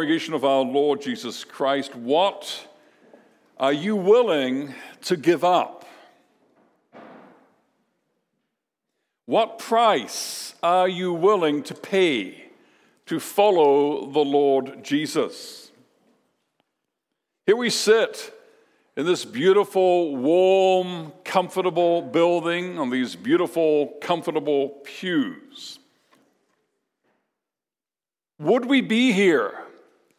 congregation of our Lord Jesus Christ, what are you willing to give up? What price are you willing to pay to follow the Lord Jesus? Here we sit in this beautiful, warm, comfortable building on these beautiful, comfortable pews. Would we be here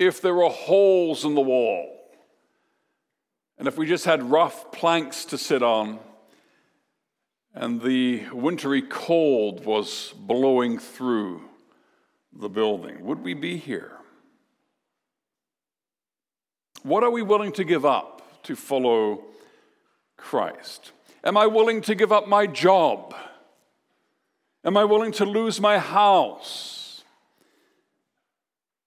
if there were holes in the wall? And if we just had rough planks to sit on and the wintry cold was blowing through the building, would we be here? What are we willing to give up to follow Christ? Am I willing to give up my job? Am I willing to lose my house?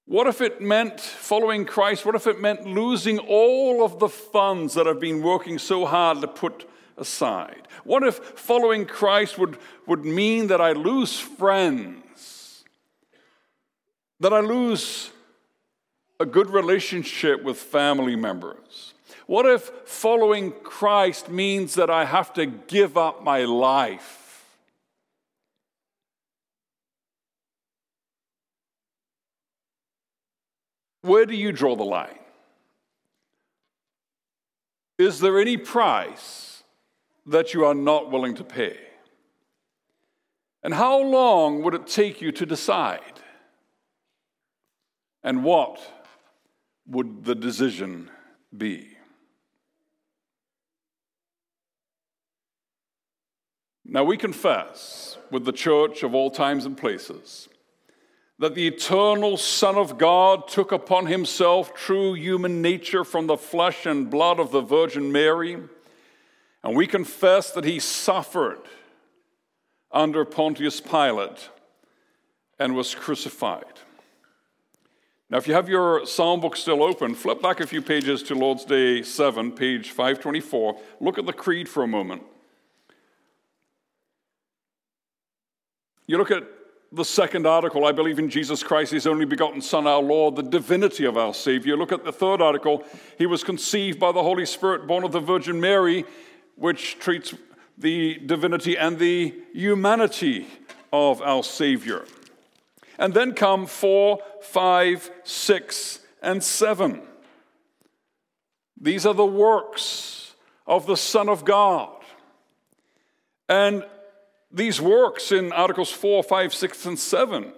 What if it meant following Christ? What if it meant losing all of the funds that I've been working so hard to put aside? What if following Christ would, would mean that I lose friends? That I lose a good relationship with family members? What if following Christ means that I have to give up my life? Where do you draw the line? Is there any price that you are not willing to pay? And how long would it take you to decide? And what would the decision be? Now, we confess with the church of all times and places that the eternal Son of God took upon himself true human nature from the flesh and blood of the Virgin Mary. And we confess that he suffered under Pontius Pilate and was crucified. Now, if you have your psalm book still open, flip back a few pages to Lord's Day 7, page 524. Look at the creed for a moment. You look at the second article, I believe in Jesus Christ, his only begotten Son, our Lord, the divinity of our Savior. Look at the third article. He was conceived by the Holy Spirit, born of the Virgin Mary, which treats the divinity and the humanity of our Savior. And then come four, five, six, and seven. These are the works of the Son of God. And these works in Articles 4, 5, 6, and 7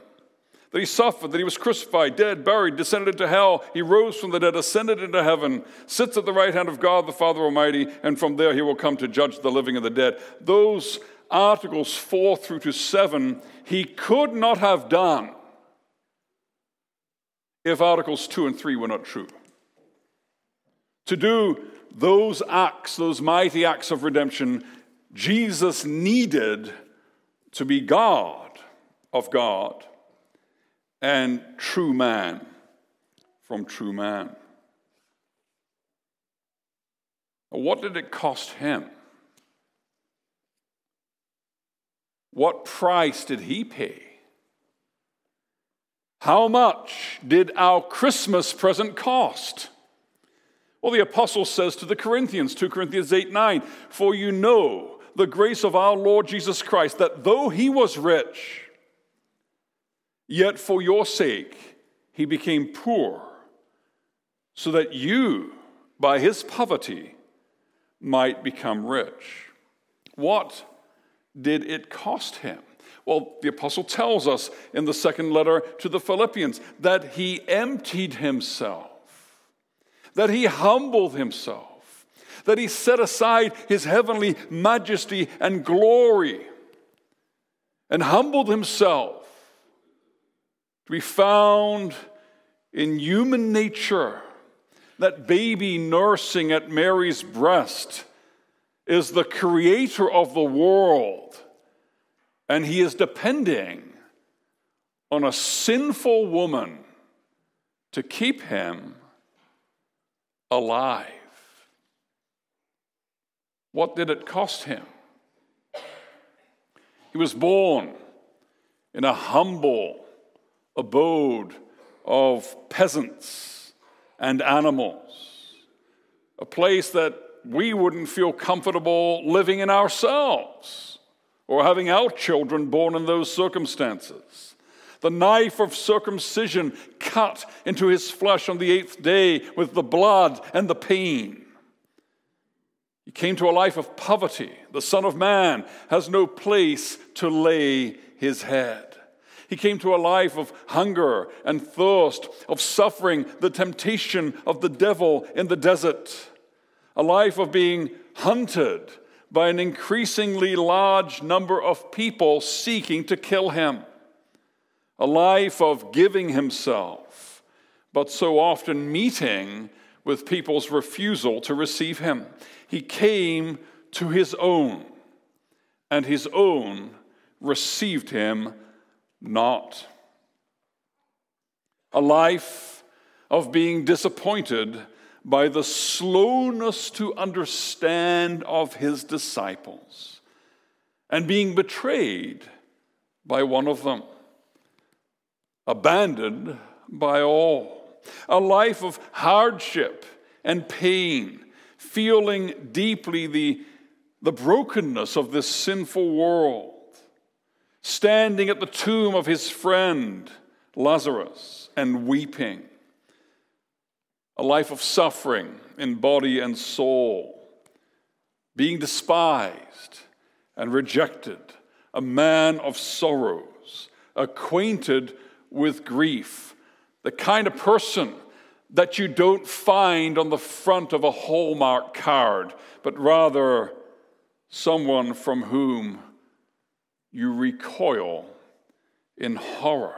that he suffered, that he was crucified, dead, buried, descended into hell. He rose from the dead, ascended into heaven, sits at the right hand of God the Father Almighty, and from there he will come to judge the living and the dead. Those articles 4 through to 7, he could not have done if articles 2 and 3 were not true. To do those acts, those mighty acts of redemption, Jesus needed to be God of God and true man from true man. What did it cost him? What price did he pay? How much did our Christmas present cost? Well, the apostle says to the Corinthians, 2 Corinthians 8 9, For you know the grace of our Lord Jesus Christ, that though he was rich, yet for your sake he became poor, so that you, by his poverty, might become rich. What did it cost him? Well, the apostle tells us in the second letter to the Philippians that he emptied himself, that he humbled himself that he set aside his heavenly majesty and glory and humbled himself to be found in human nature. That baby nursing at Mary's breast is the creator of the world, and he is depending on a sinful woman to keep him alive. What did it cost him? He was born in a humble abode of peasants and animals, a place that we wouldn't feel comfortable living in ourselves or having our children born in those circumstances. The knife of circumcision cut into his flesh on the eighth day with the blood and the pain. He came to a life of poverty. The Son of Man has no place to lay his head. He came to a life of hunger and thirst, of suffering the temptation of the devil in the desert, a life of being hunted by an increasingly large number of people seeking to kill him, a life of giving himself, but so often meeting with people's refusal to receive him. He came to his own, and his own received him not. A life of being disappointed by the slowness to understand of his disciples and being betrayed by one of them, abandoned by all. A life of hardship and pain feeling deeply the, the brokenness of this sinful world, standing at the tomb of his friend Lazarus and weeping. A life of suffering in body and soul, being despised and rejected, a man of sorrows, acquainted with grief, the kind of person that you don't find on the front of a Hallmark card, but rather someone from whom you recoil in horror.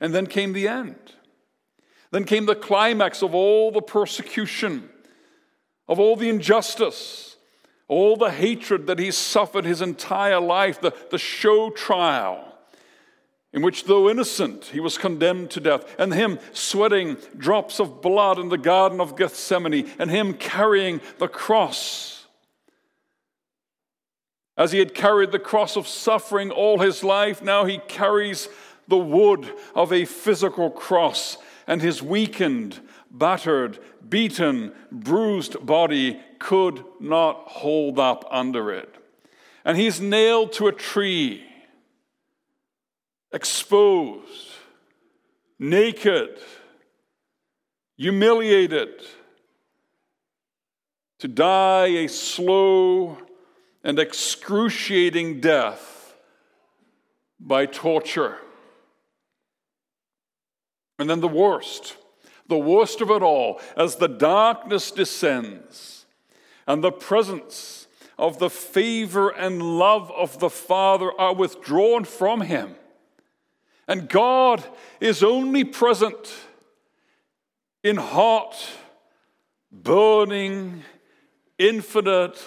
And then came the end. Then came the climax of all the persecution, of all the injustice, all the hatred that he suffered his entire life, the, the show trial in which, though innocent, he was condemned to death, and him sweating drops of blood in the Garden of Gethsemane, and him carrying the cross. As he had carried the cross of suffering all his life, now he carries the wood of a physical cross, and his weakened, battered, beaten, bruised body could not hold up under it. And he's nailed to a tree exposed, naked, humiliated, to die a slow and excruciating death by torture. And then the worst, the worst of it all, as the darkness descends and the presence of the favor and love of the Father are withdrawn from him. And God is only present in hot, burning, infinite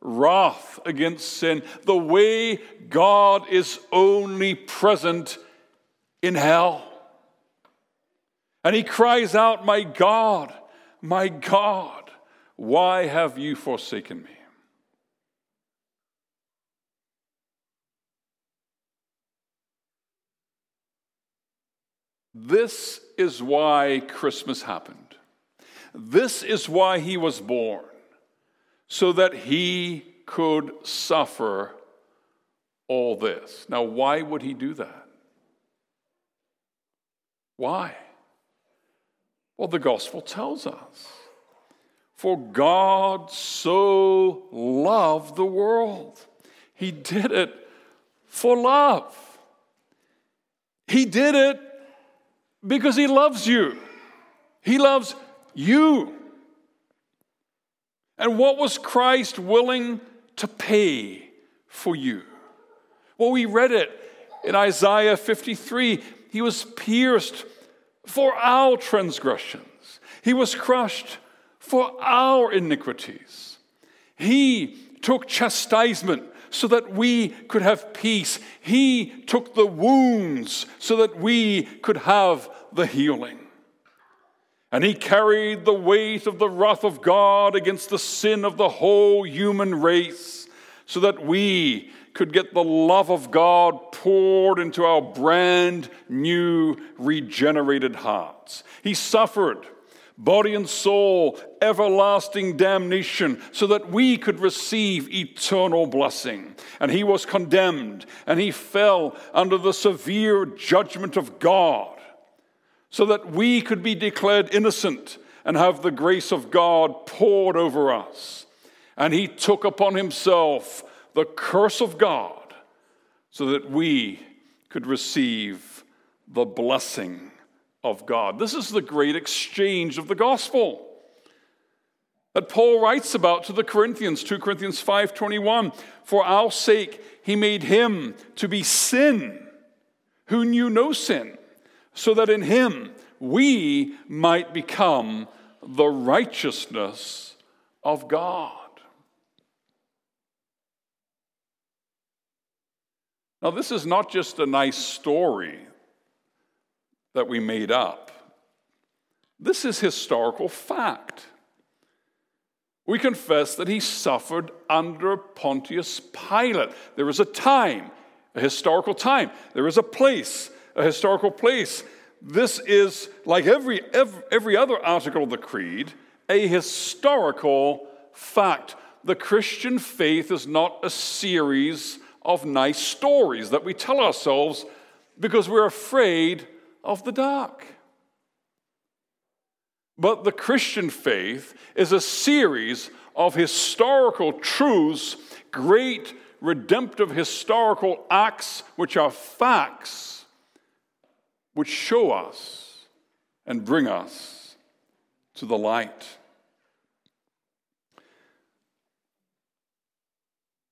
wrath against sin, the way God is only present in hell. And he cries out, My God, my God, why have you forsaken me? This is why Christmas happened. This is why he was born, so that he could suffer all this. Now, why would he do that? Why? Well, the gospel tells us. For God so loved the world, he did it for love. He did it because He loves you. He loves you. And what was Christ willing to pay for you? Well, we read it in Isaiah 53. He was pierced for our transgressions, He was crushed for our iniquities. He took chastisement so that we could have peace. He took the wounds so that we could have the healing. And he carried the weight of the wrath of God against the sin of the whole human race so that we could get the love of God poured into our brand new, regenerated hearts. He suffered, body and soul, everlasting damnation, so that we could receive eternal blessing. And he was condemned, and he fell under the severe judgment of God, so that we could be declared innocent and have the grace of God poured over us. And he took upon himself the curse of God so that we could receive the blessing of God. This is the great exchange of the gospel that Paul writes about to the Corinthians, 2 Corinthians 5:21, for our sake he made him to be sin who knew no sin, so that in him we might become the righteousness of God. Now, this is not just a nice story that we made up, this is historical fact. We confess that he suffered under Pontius Pilate. There is a time, a historical time. There is a place, a historical place. This is, like every, every, every other article of the Creed, a historical fact. The Christian faith is not a series of nice stories that we tell ourselves because we're afraid of the dark. But the Christian faith is a series of historical truths, great redemptive historical acts, which are facts, which show us and bring us to the light.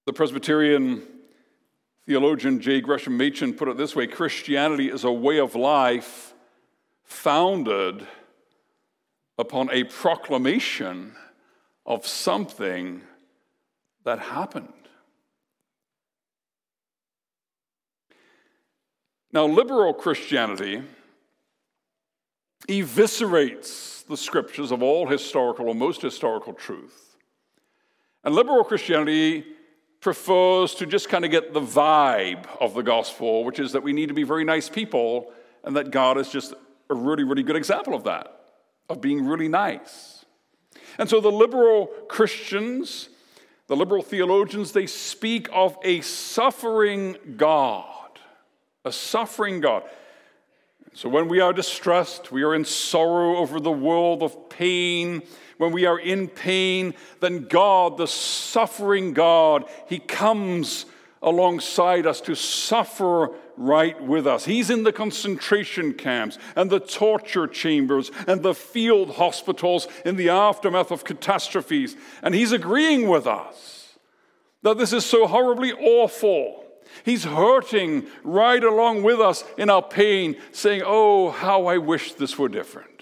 The Presbyterian Theologian J. Gresham Machen put it this way Christianity is a way of life founded upon a proclamation of something that happened. Now, liberal Christianity eviscerates the scriptures of all historical or most historical truth. And liberal Christianity prefers to just kind of get the vibe of the gospel, which is that we need to be very nice people, and that God is just a really, really good example of that, of being really nice. And so the liberal Christians, the liberal theologians, they speak of a suffering God, a suffering God. So when we are distressed, we are in sorrow over the world of pain, when we are in pain, then God, the suffering God, He comes alongside us to suffer right with us. He's in the concentration camps and the torture chambers and the field hospitals in the aftermath of catastrophes. And He's agreeing with us that this is so horribly awful. He's hurting right along with us in our pain, saying, Oh, how I wish this were different.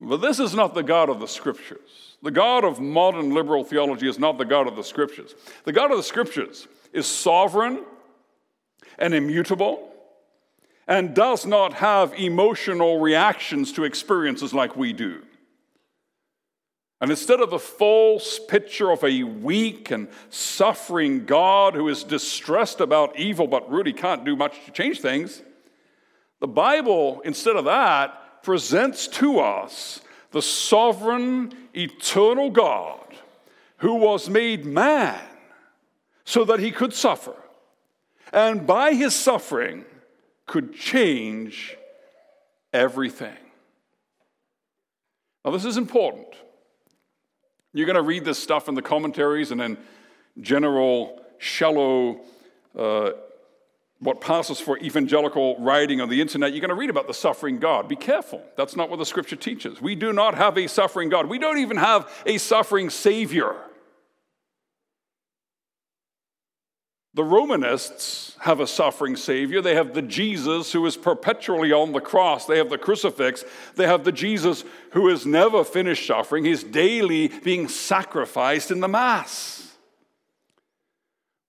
But this is not the God of the Scriptures. The God of modern liberal theology is not the God of the Scriptures. The God of the Scriptures is sovereign and immutable and does not have emotional reactions to experiences like we do. And instead of the false picture of a weak and suffering God who is distressed about evil but really can't do much to change things, the Bible, instead of that, presents to us the sovereign, eternal God who was made man so that he could suffer, and by his suffering could change everything. Now, this is important. You're going to read this stuff in the commentaries and in general, shallow uh, what passes for evangelical writing on the internet, you're going to read about the suffering God. Be careful. That's not what the scripture teaches. We do not have a suffering God. We don't even have a suffering Savior. The Romanists have a suffering Savior. They have the Jesus who is perpetually on the cross. They have the crucifix. They have the Jesus who is never finished suffering. He's daily being sacrificed in the Mass.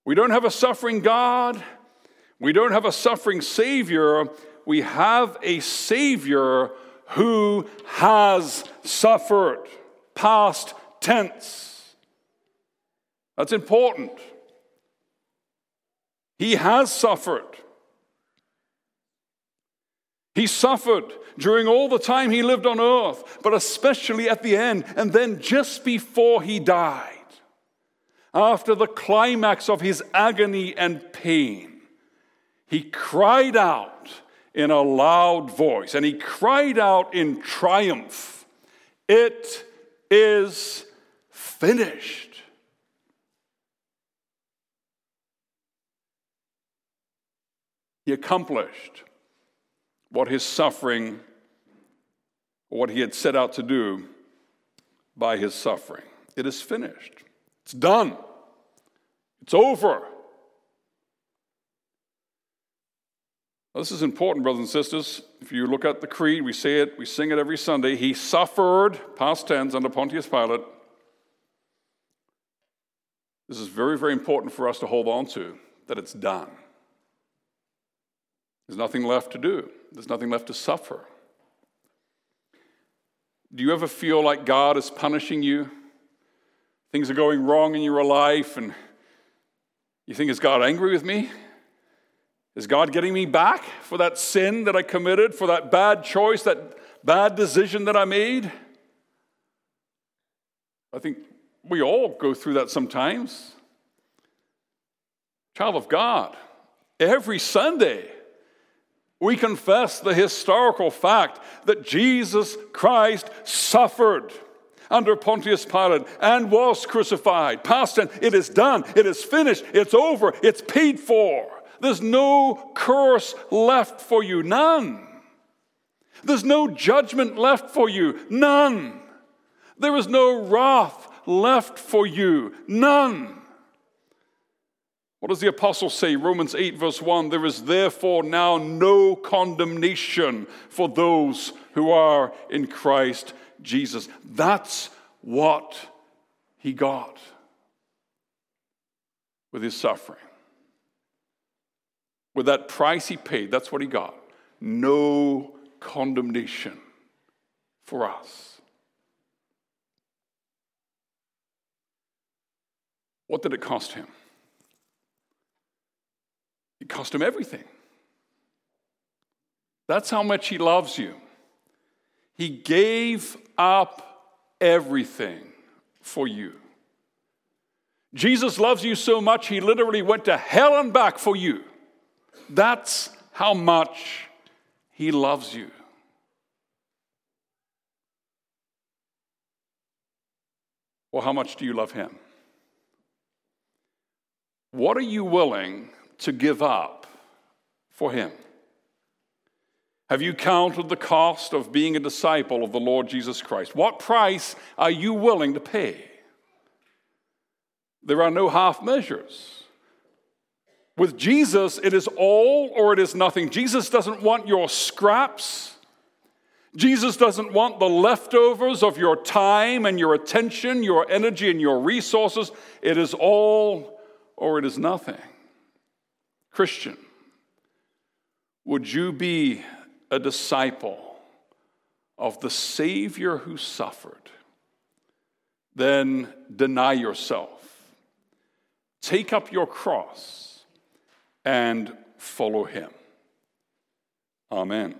We don't have a suffering God. We don't have a suffering Savior, we have a Savior who has suffered, past tense. That's important. He has suffered. He suffered during all the time he lived on earth, but especially at the end, and then just before he died, after the climax of his agony and pain, he cried out in a loud voice, and he cried out in triumph, It is finished. He accomplished what his suffering, what he had set out to do by his suffering. It is finished. It's done. It's over. this is important, brothers and sisters. If you look at the creed, we say it, we sing it every Sunday. He suffered, past tense, under Pontius Pilate. This is very, very important for us to hold on to that it's done. There's nothing left to do. There's nothing left to suffer. Do you ever feel like God is punishing you? Things are going wrong in your life, and you think, is God angry with me? Is God getting me back for that sin that I committed, for that bad choice, that bad decision that I made? I think we all go through that sometimes. Child of God, every Sunday, we confess the historical fact that Jesus Christ suffered under Pontius Pilate and was crucified. Past tense, it is done, it is finished, it's over, it's paid for. There's no curse left for you, none. There's no judgment left for you, none. There is no wrath left for you, none. What does the apostle say? Romans 8, verse 1 There is therefore now no condemnation for those who are in Christ Jesus. That's what he got with his suffering. With that price he paid, that's what he got. No condemnation for us. What did it cost him? It cost him everything. That's how much he loves you. He gave up everything for you. Jesus loves you so much, he literally went to hell and back for you. That's how much he loves you. Well, how much do you love him? What are you willing to give up for him? Have you counted the cost of being a disciple of the Lord Jesus Christ? What price are you willing to pay? There are no half measures. With Jesus, it is all or it is nothing. Jesus doesn't want your scraps. Jesus doesn't want the leftovers of your time and your attention, your energy, and your resources. It is all or it is nothing. Christian, would you be a disciple of the Savior who suffered? Then deny yourself, take up your cross, and follow him. Amen.